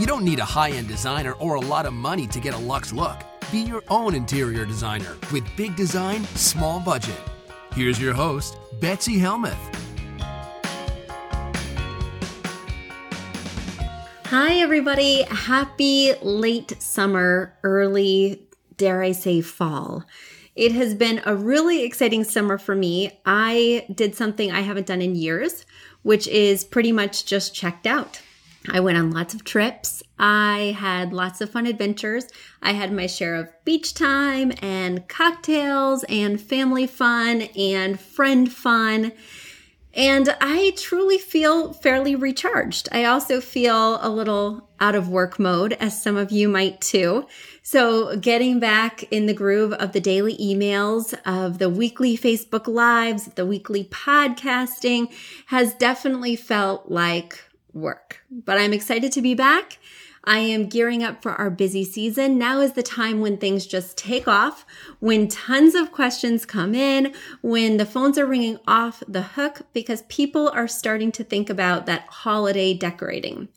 You don't need a high end designer or a lot of money to get a luxe look. Be your own interior designer with big design, small budget. Here's your host, Betsy Helmuth. Hi, everybody. Happy late summer, early, dare I say, fall. It has been a really exciting summer for me. I did something I haven't done in years, which is pretty much just checked out. I went on lots of trips. I had lots of fun adventures. I had my share of beach time and cocktails and family fun and friend fun. And I truly feel fairly recharged. I also feel a little out of work mode, as some of you might too. So getting back in the groove of the daily emails, of the weekly Facebook lives, the weekly podcasting has definitely felt like work. But I'm excited to be back. I am gearing up for our busy season. Now is the time when things just take off, when tons of questions come in, when the phones are ringing off the hook because people are starting to think about that holiday decorating.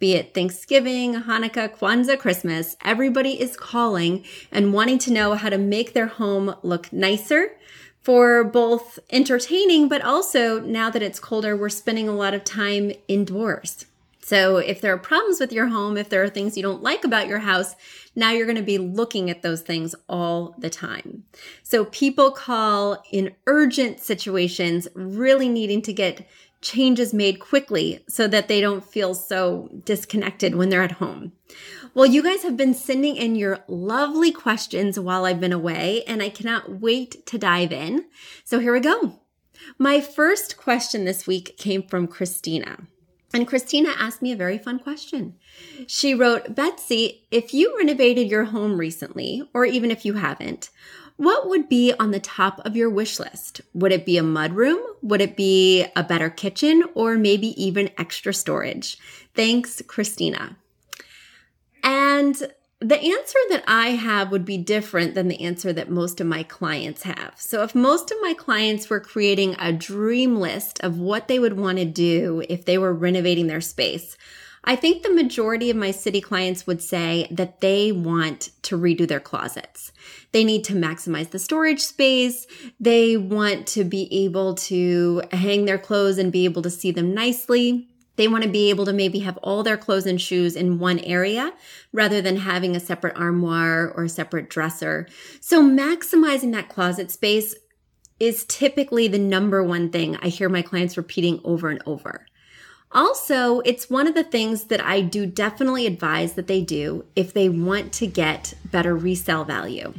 Be it Thanksgiving, Hanukkah, Kwanzaa, Christmas, everybody is calling and wanting to know how to make their home look nicer for both entertaining, but also now that it's colder, we're spending a lot of time indoors. So if there are problems with your home, if there are things you don't like about your house, now you're going to be looking at those things all the time. So people call in urgent situations really needing to get changes made quickly so that they don't feel so disconnected when they're at home. Well, you guys have been sending in your lovely questions while I've been away, and I cannot wait to dive in. So here we go. My first question this week came from Christina. And Christina asked me a very fun question. She wrote, Betsy, if you renovated your home recently, or even if you haven't, what would be on the top of your wish list? Would it be a mudroom? Would it be a better kitchen? Or maybe even extra storage? Thanks, Christina. And the answer that I have would be different than the answer that most of my clients have. So, if most of my clients were creating a dream list of what they would want to do if they were renovating their space, I think the majority of my city clients would say that they want to redo their closets. They need to maximize the storage space. They want to be able to hang their clothes and be able to see them nicely. They want to be able to maybe have all their clothes and shoes in one area rather than having a separate armoire or a separate dresser. So maximizing that closet space is typically the number one thing I hear my clients repeating over and over. Also, it's one of the things that I do definitely advise that they do if they want to get better resale value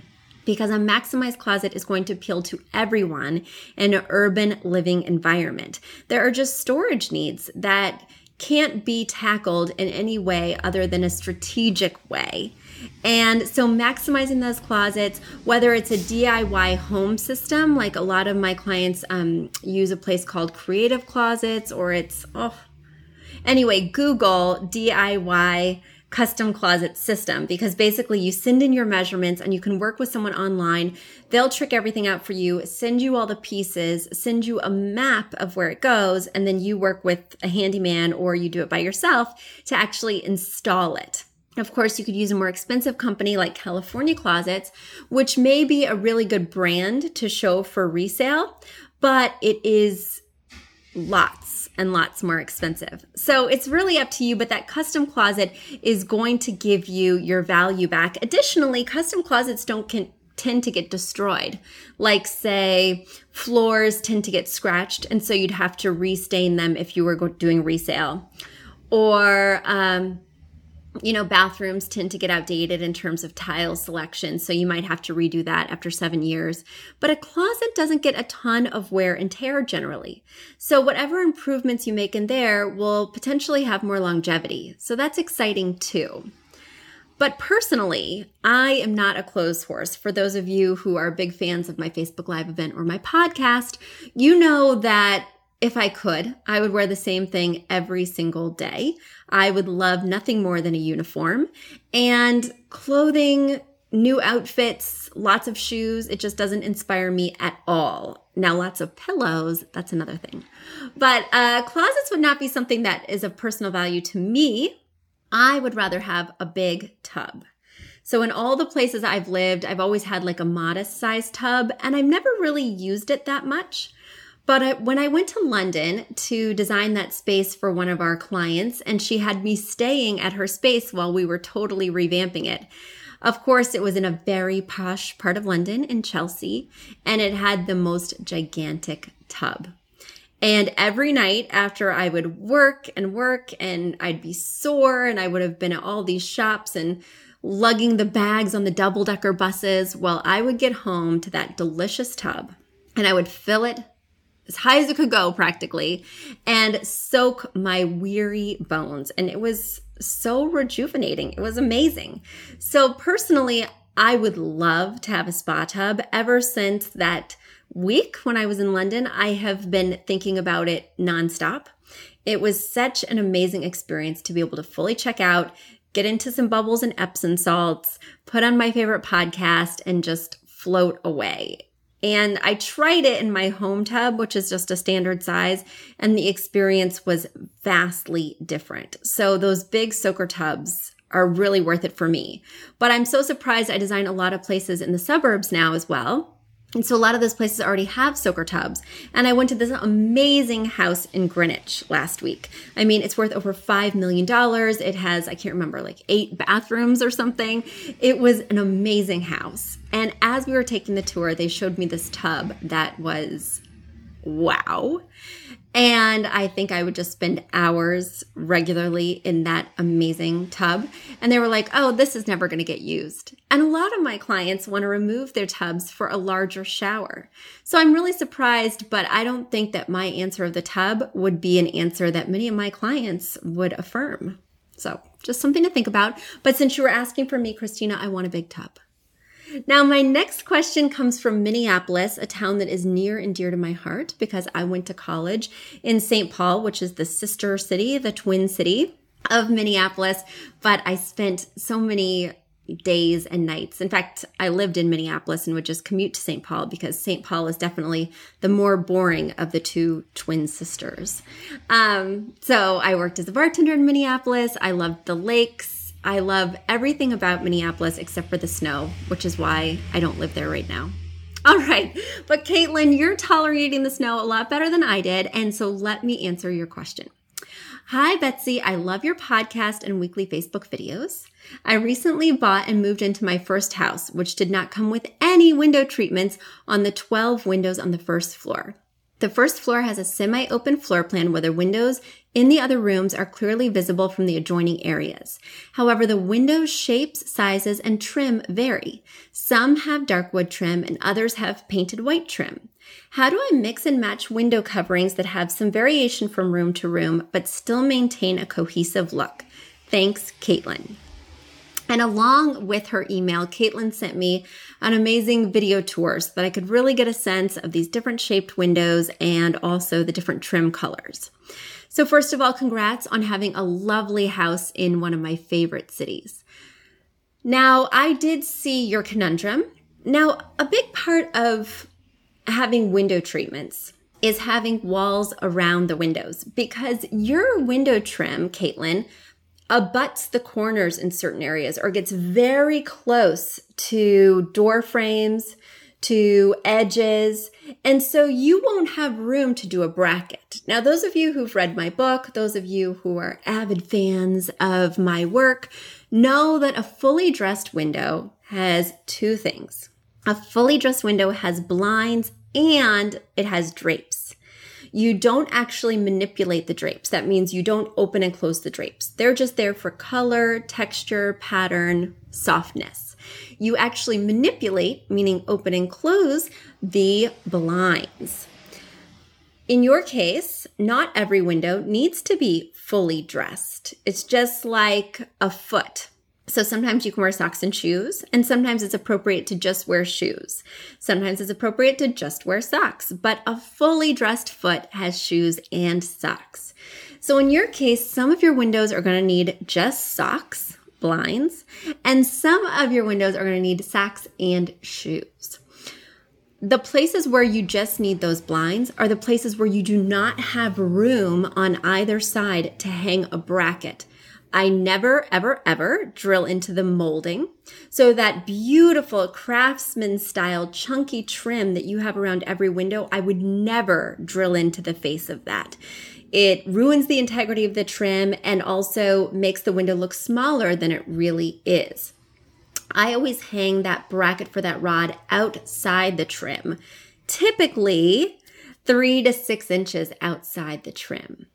because a maximized closet is going to appeal to everyone in an urban living environment. There are just storage needs that can't be tackled in any way other than a strategic way. And so, maximizing those closets, whether it's a DIY home system, like a lot of my clients um, use a place called Creative Closets, or it's, oh, anyway, Google DIY custom closet system because basically you send in your measurements and you can work with someone online. They'll trick everything out for you, send you all the pieces, send you a map of where it goes, and then you work with a handyman or you do it by yourself to actually install it. Of course, you could use a more expensive company like California Closets, which may be a really good brand to show for resale, but it is lots and lots more expensive. So it's really up to you, but that custom closet is going to give you your value back. Additionally, custom closets don't tend to get destroyed. Like, say, floors tend to get scratched, and so you'd have to restain them if you were doing resale. Or, um, you know, bathrooms tend to get outdated in terms of tile selection, so you might have to redo that after seven years. But a closet doesn't get a ton of wear and tear generally. So whatever improvements you make in there will potentially have more longevity. So that's exciting too. But personally, I am not a clothes horse. For those of you who are big fans of my Facebook Live event or my podcast, you know that if I could, I would wear the same thing every single day. I would love nothing more than a uniform and clothing, new outfits, lots of shoes. It just doesn't inspire me at all. Now, lots of pillows, that's another thing. But uh, closets would not be something that is of personal value to me I would rather have a big tub. So in all the places I've lived, I've always had like a modest sized tub and I've never really used it that much. But when I went to London to design that space for one of our clients, and she had me staying at her space while we were totally revamping it. Of course, it was in a very posh part of London in Chelsea, and it had the most gigantic tub. And every night after I would work and work and I'd be sore and I would have been at all these shops and lugging the bags on the double decker buses, well, I would get home to that delicious tub and I would fill it as high as it could go practically and soak my weary bones. And it was so rejuvenating. It was amazing. So personally, I would love to have a spa tub ever since that week when I was in London. I have been thinking about it nonstop. It was such an amazing experience to be able to fully check out, get into some bubbles and Epsom salts, put on my favorite podcast, and just float away. And I tried it in my home tub, which is just a standard size, and the experience was vastly different. So those big soaker tubs are really worth it for me. But I'm so surprised I design a lot of places in the suburbs now as well. And so a lot of those places already have soaker tubs. And I went to this amazing house in Greenwich last week. I mean, it's worth over $5 million. It has, I can't remember, like eight bathrooms or something. It was an amazing house. And as we were taking the tour, they showed me this tub that was wow. And I think I would just spend hours regularly in that amazing tub. And they were like, oh, this is never going to get used. And a lot of my clients want to remove their tubs for a larger shower. So I'm really surprised, but I don't think that my answer of the tub would be an answer that many of my clients would affirm. So just something to think about. But since you were asking for me, Christina, I want a big tub. Now, my next question comes from Minneapolis, a town that is near and dear to my heart because I went to college in St. Paul, which is the sister city, the twin city of Minneapolis. But I spent so many days and nights. In fact, I lived in Minneapolis and would just commute to St. Paul because St. Paul is definitely the more boring of the two twin sisters. Um, so I worked as a bartender in Minneapolis. I loved the lakes. I love everything about Minneapolis except for the snow, which is why I don't live there right now. All right, but Caitlin, you're tolerating the snow a lot better than I did, and so let me answer your question. Hi, Betsy. I love your podcast and weekly Facebook videos. I recently bought and moved into my first house, which did not come with any window treatments on the 12 windows on the first floor. The first floor has a semi open floor plan where the windows in the other rooms are clearly visible from the adjoining areas. However, the window shapes, sizes, and trim vary. Some have dark wood trim and others have painted white trim. How do I mix and match window coverings that have some variation from room to room but still maintain a cohesive look? Thanks, Caitlin. And along with her email, Caitlin sent me an amazing video tour so that I could really get a sense of these different shaped windows and also the different trim colors. So first of all, congrats on having a lovely house in one of my favorite cities. Now, I did see your conundrum. Now, a big part of having window treatments is having walls around the windows because your window trim, Caitlin, abuts the corners in certain areas or gets very close to door frames, to edges. And so you won't have room to do a bracket. Now, those of you who've read my book, those of you who are avid fans of my work, know that a fully dressed window has two things. A fully dressed window has blinds and it has drapes you don't actually manipulate the drapes. That means you don't open and close the drapes. They're just there for color, texture, pattern, softness. You actually manipulate, meaning open and close, the blinds. In your case, not every window needs to be fully dressed. It's just like a foot. So sometimes you can wear socks and shoes, and sometimes it's appropriate to just wear shoes. Sometimes it's appropriate to just wear socks, but a fully dressed foot has shoes and socks. So in your case, some of your windows are going to need just socks, blinds, and some of your windows are going to need socks and shoes. The places where you just need those blinds are the places where you do not have room on either side to hang a bracket I never, ever, ever drill into the molding. So that beautiful craftsman style chunky trim that you have around every window, I would never drill into the face of that. It ruins the integrity of the trim and also makes the window look smaller than it really is. I always hang that bracket for that rod outside the trim, typically three to six inches outside the trim.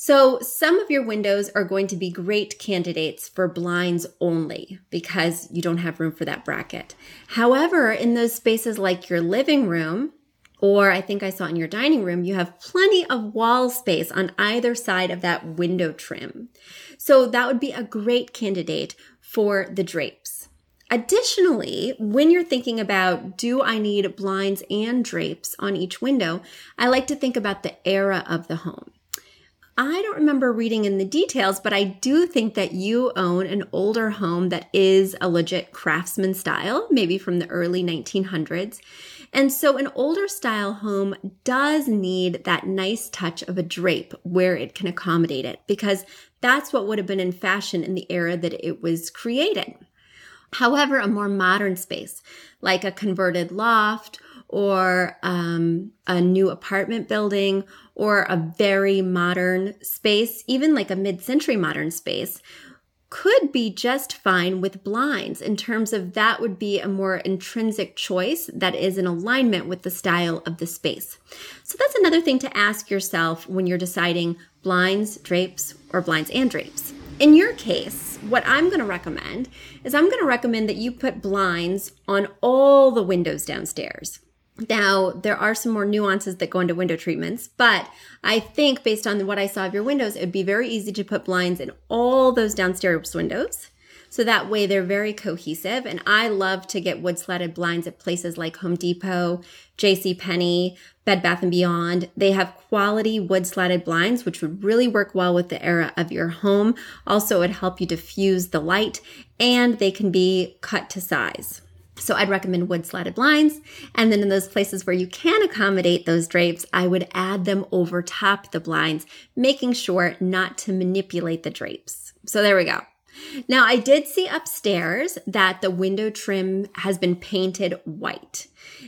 So, some of your windows are going to be great candidates for blinds only because you don't have room for that bracket. However, in those spaces like your living room, or I think I saw in your dining room, you have plenty of wall space on either side of that window trim. So, that would be a great candidate for the drapes. Additionally, when you're thinking about do I need blinds and drapes on each window, I like to think about the era of the home. I don't remember reading in the details, but I do think that you own an older home that is a legit craftsman style, maybe from the early 1900s. And so an older style home does need that nice touch of a drape where it can accommodate it because that's what would have been in fashion in the era that it was created. However, a more modern space like a converted loft or um, a new apartment building or a very modern space, even like a mid century modern space, could be just fine with blinds in terms of that would be a more intrinsic choice that is in alignment with the style of the space. So that's another thing to ask yourself when you're deciding blinds, drapes, or blinds and drapes. In your case, what I'm going to recommend is I'm going to recommend that you put blinds on all the windows downstairs. Now, there are some more nuances that go into window treatments, but I think based on what I saw of your windows, it would be very easy to put blinds in all those downstairs windows. So that way they're very cohesive. And I love to get wood slatted blinds at places like Home Depot, JC Penney, Bed Bath and Beyond. They have quality wood slatted blinds, which would really work well with the era of your home. Also, it would help you diffuse the light and they can be cut to size. So I'd recommend wood slatted blinds. And then in those places where you can accommodate those drapes, I would add them over top the blinds, making sure not to manipulate the drapes. So there we go. Now I did see upstairs that the window trim has been painted white.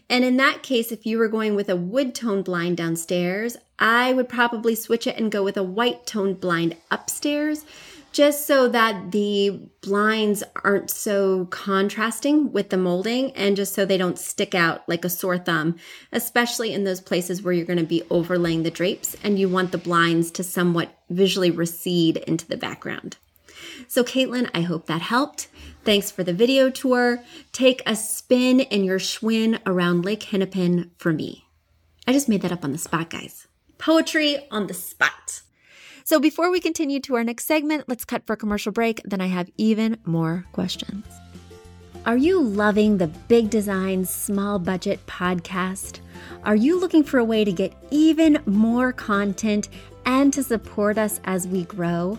And in that case, if you were going with a wood tone blind downstairs, I would probably switch it and go with a white tone blind upstairs just so that the blinds aren't so contrasting with the molding and just so they don't stick out like a sore thumb, especially in those places where you're going to be overlaying the drapes and you want the blinds to somewhat visually recede into the background. So, Caitlin, I hope that helped. Thanks for the video tour. Take a spin in your Schwinn around Lake Hennepin for me. I just made that up on the spot, guys. Poetry on the spot. So before we continue to our next segment, let's cut for a commercial break. Then I have even more questions. Are you loving the Big Design Small Budget podcast? Are you looking for a way to get even more content and to support us as we grow?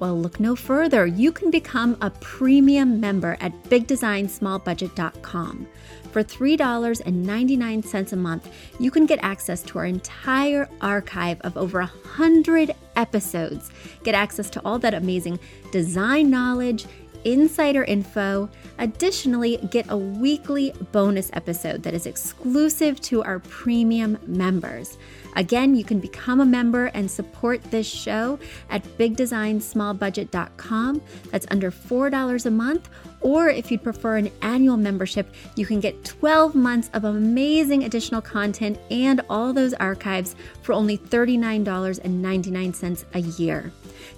Well, look no further. You can become a premium member at bigdesignsmallbudget.com. For $3.99 a month, you can get access to our entire archive of over 100 episodes, get access to all that amazing design knowledge, insider info. Additionally, get a weekly bonus episode that is exclusive to our premium members. Again, you can become a member and support this show at bigdesignsmallbudget.com. That's under $4 a month or if you'd prefer an annual membership, you can get 12 months of amazing additional content and all those archives for only $39.99 a year.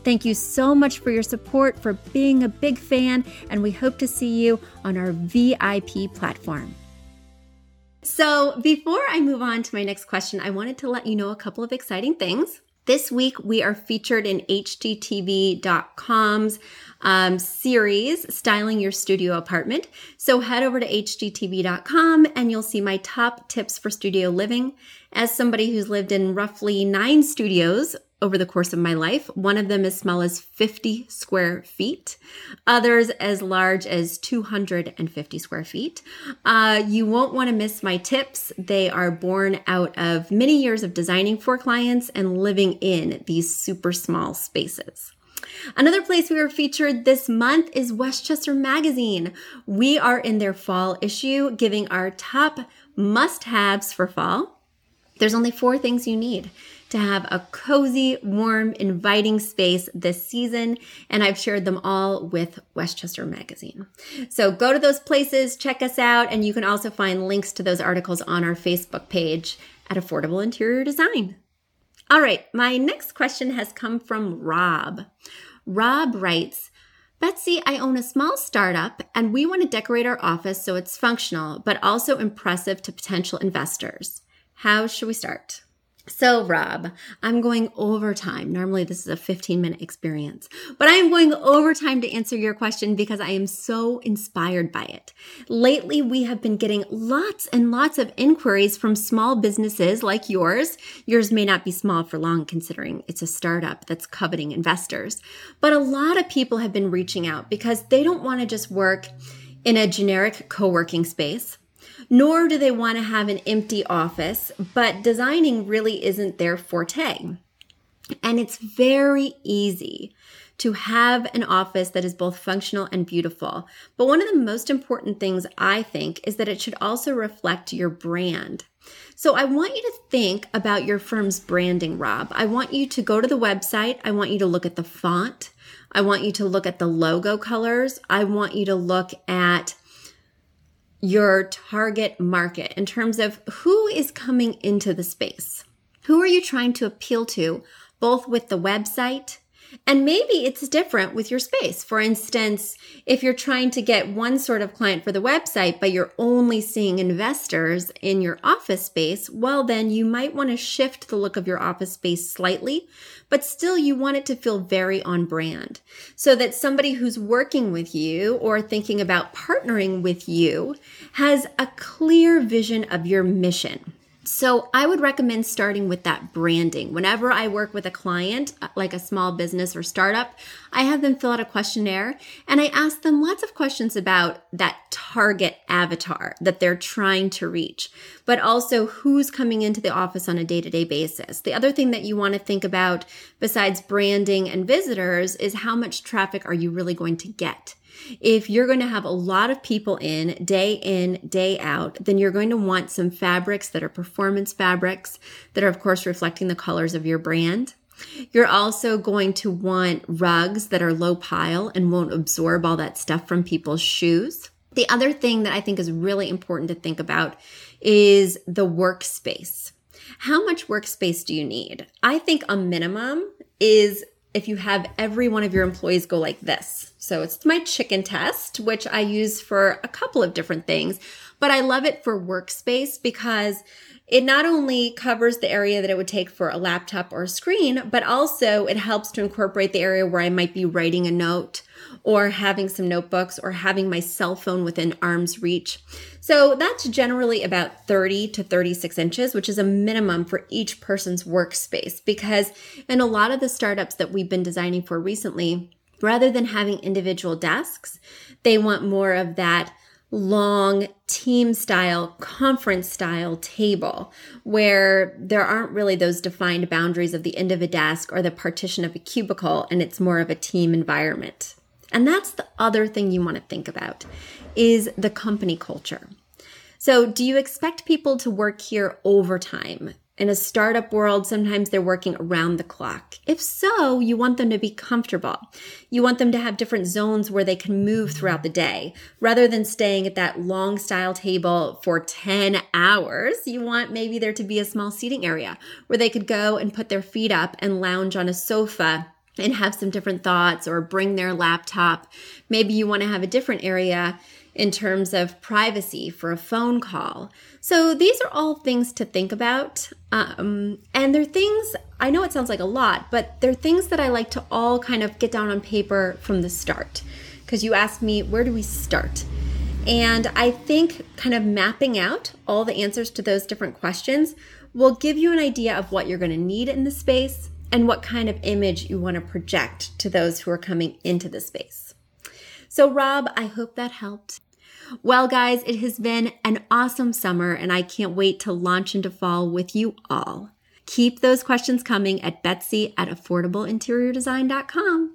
Thank you so much for your support, for being a big fan, and we hope to see you on our VIP platform. So, before I move on to my next question, I wanted to let you know a couple of exciting things. This week, we are featured in HGTV.com's um, series, Styling Your Studio Apartment. So head over to HGTV.com and you'll see my top tips for studio living. As somebody who's lived in roughly nine studios over the course of my life. One of them as small as 50 square feet, others as large as 250 square feet. Uh, you won't want to miss my tips. They are born out of many years of designing for clients and living in these super small spaces. Another place we were featured this month is Westchester Magazine. We are in their fall issue, giving our top must haves for fall. There's only four things you need to have a cozy, warm, inviting space this season, and I've shared them all with Westchester Magazine. So go to those places, check us out, and you can also find links to those articles on our Facebook page at Affordable Interior Design. All right, my next question has come from Rob. Rob writes, Betsy, I own a small startup and we want to decorate our office so it's functional, but also impressive to potential investors. How should we start? So, Rob, I'm going overtime. Normally, this is a 15 minute experience, but I am going overtime to answer your question because I am so inspired by it. Lately, we have been getting lots and lots of inquiries from small businesses like yours. Yours may not be small for long considering it's a startup that's coveting investors, but a lot of people have been reaching out because they don't want to just work in a generic co working space nor do they want to have an empty office, but designing really isn't their forte. And it's very easy to have an office that is both functional and beautiful. But one of the most important things I think is that it should also reflect your brand. So I want you to think about your firm's branding, Rob. I want you to go to the website. I want you to look at the font. I want you to look at the logo colors. I want you to look at your target market in terms of who is coming into the space. Who are you trying to appeal to, both with the website and maybe it's different with your space. For instance, if you're trying to get one sort of client for the website, but you're only seeing investors in your office space, well, then you might want to shift the look of your office space slightly, but still you want it to feel very on brand so that somebody who's working with you or thinking about partnering with you has a clear vision of your mission. So I would recommend starting with that branding. Whenever I work with a client, uh, like a small business or startup, I have them fill out a questionnaire and I ask them lots of questions about that target avatar that they're trying to reach, but also who's coming into the office on a day to day basis. The other thing that you want to think about besides branding and visitors is how much traffic are you really going to get? If you're going to have a lot of people in day in, day out, then you're going to want some fabrics that are performance fabrics that are, of course, reflecting the colors of your brand. You're also going to want rugs that are low pile and won't absorb all that stuff from people's shoes. The other thing that I think is really important to think about is the workspace. How much workspace do you need? I think a minimum is if you have every one of your employees go like this. So it's my chicken test, which I use for a couple of different things, but I love it for workspace because it not only covers the area that it would take for a laptop or a screen, but also it helps to incorporate the area where I might be writing a note or having some notebooks or having my cell phone within arm's reach. So that's generally about 30 to 36 inches, which is a minimum for each person's workspace. Because in a lot of the startups that we've been designing for recently, rather than having individual desks, they want more of that long team style, conference style table where there aren't really those defined boundaries of the end of a desk or the partition of a cubicle, and it's more of a team environment. And that's the other thing you want to think about is the company culture. So, do you expect people to work here overtime? In a startup world, sometimes they're working around the clock. If so, you want them to be comfortable. You want them to have different zones where they can move throughout the day. Rather than staying at that long style table for 10 hours, you want maybe there to be a small seating area where they could go and put their feet up and lounge on a sofa and have some different thoughts or bring their laptop. Maybe you want to have a different area in terms of privacy for a phone call. So these are all things to think about. Um, and they're things, I know it sounds like a lot, but they're things that I like to all kind of get down on paper from the start. Because you asked me, where do we start? And I think kind of mapping out all the answers to those different questions will give you an idea of what you're going to need in the space and what kind of image you want to project to those who are coming into the space. So, Rob, I hope that helped. Well, guys, it has been an awesome summer, and I can't wait to launch into fall with you all. Keep those questions coming at betsy at affordableinteriordesign.com.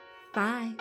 Bye.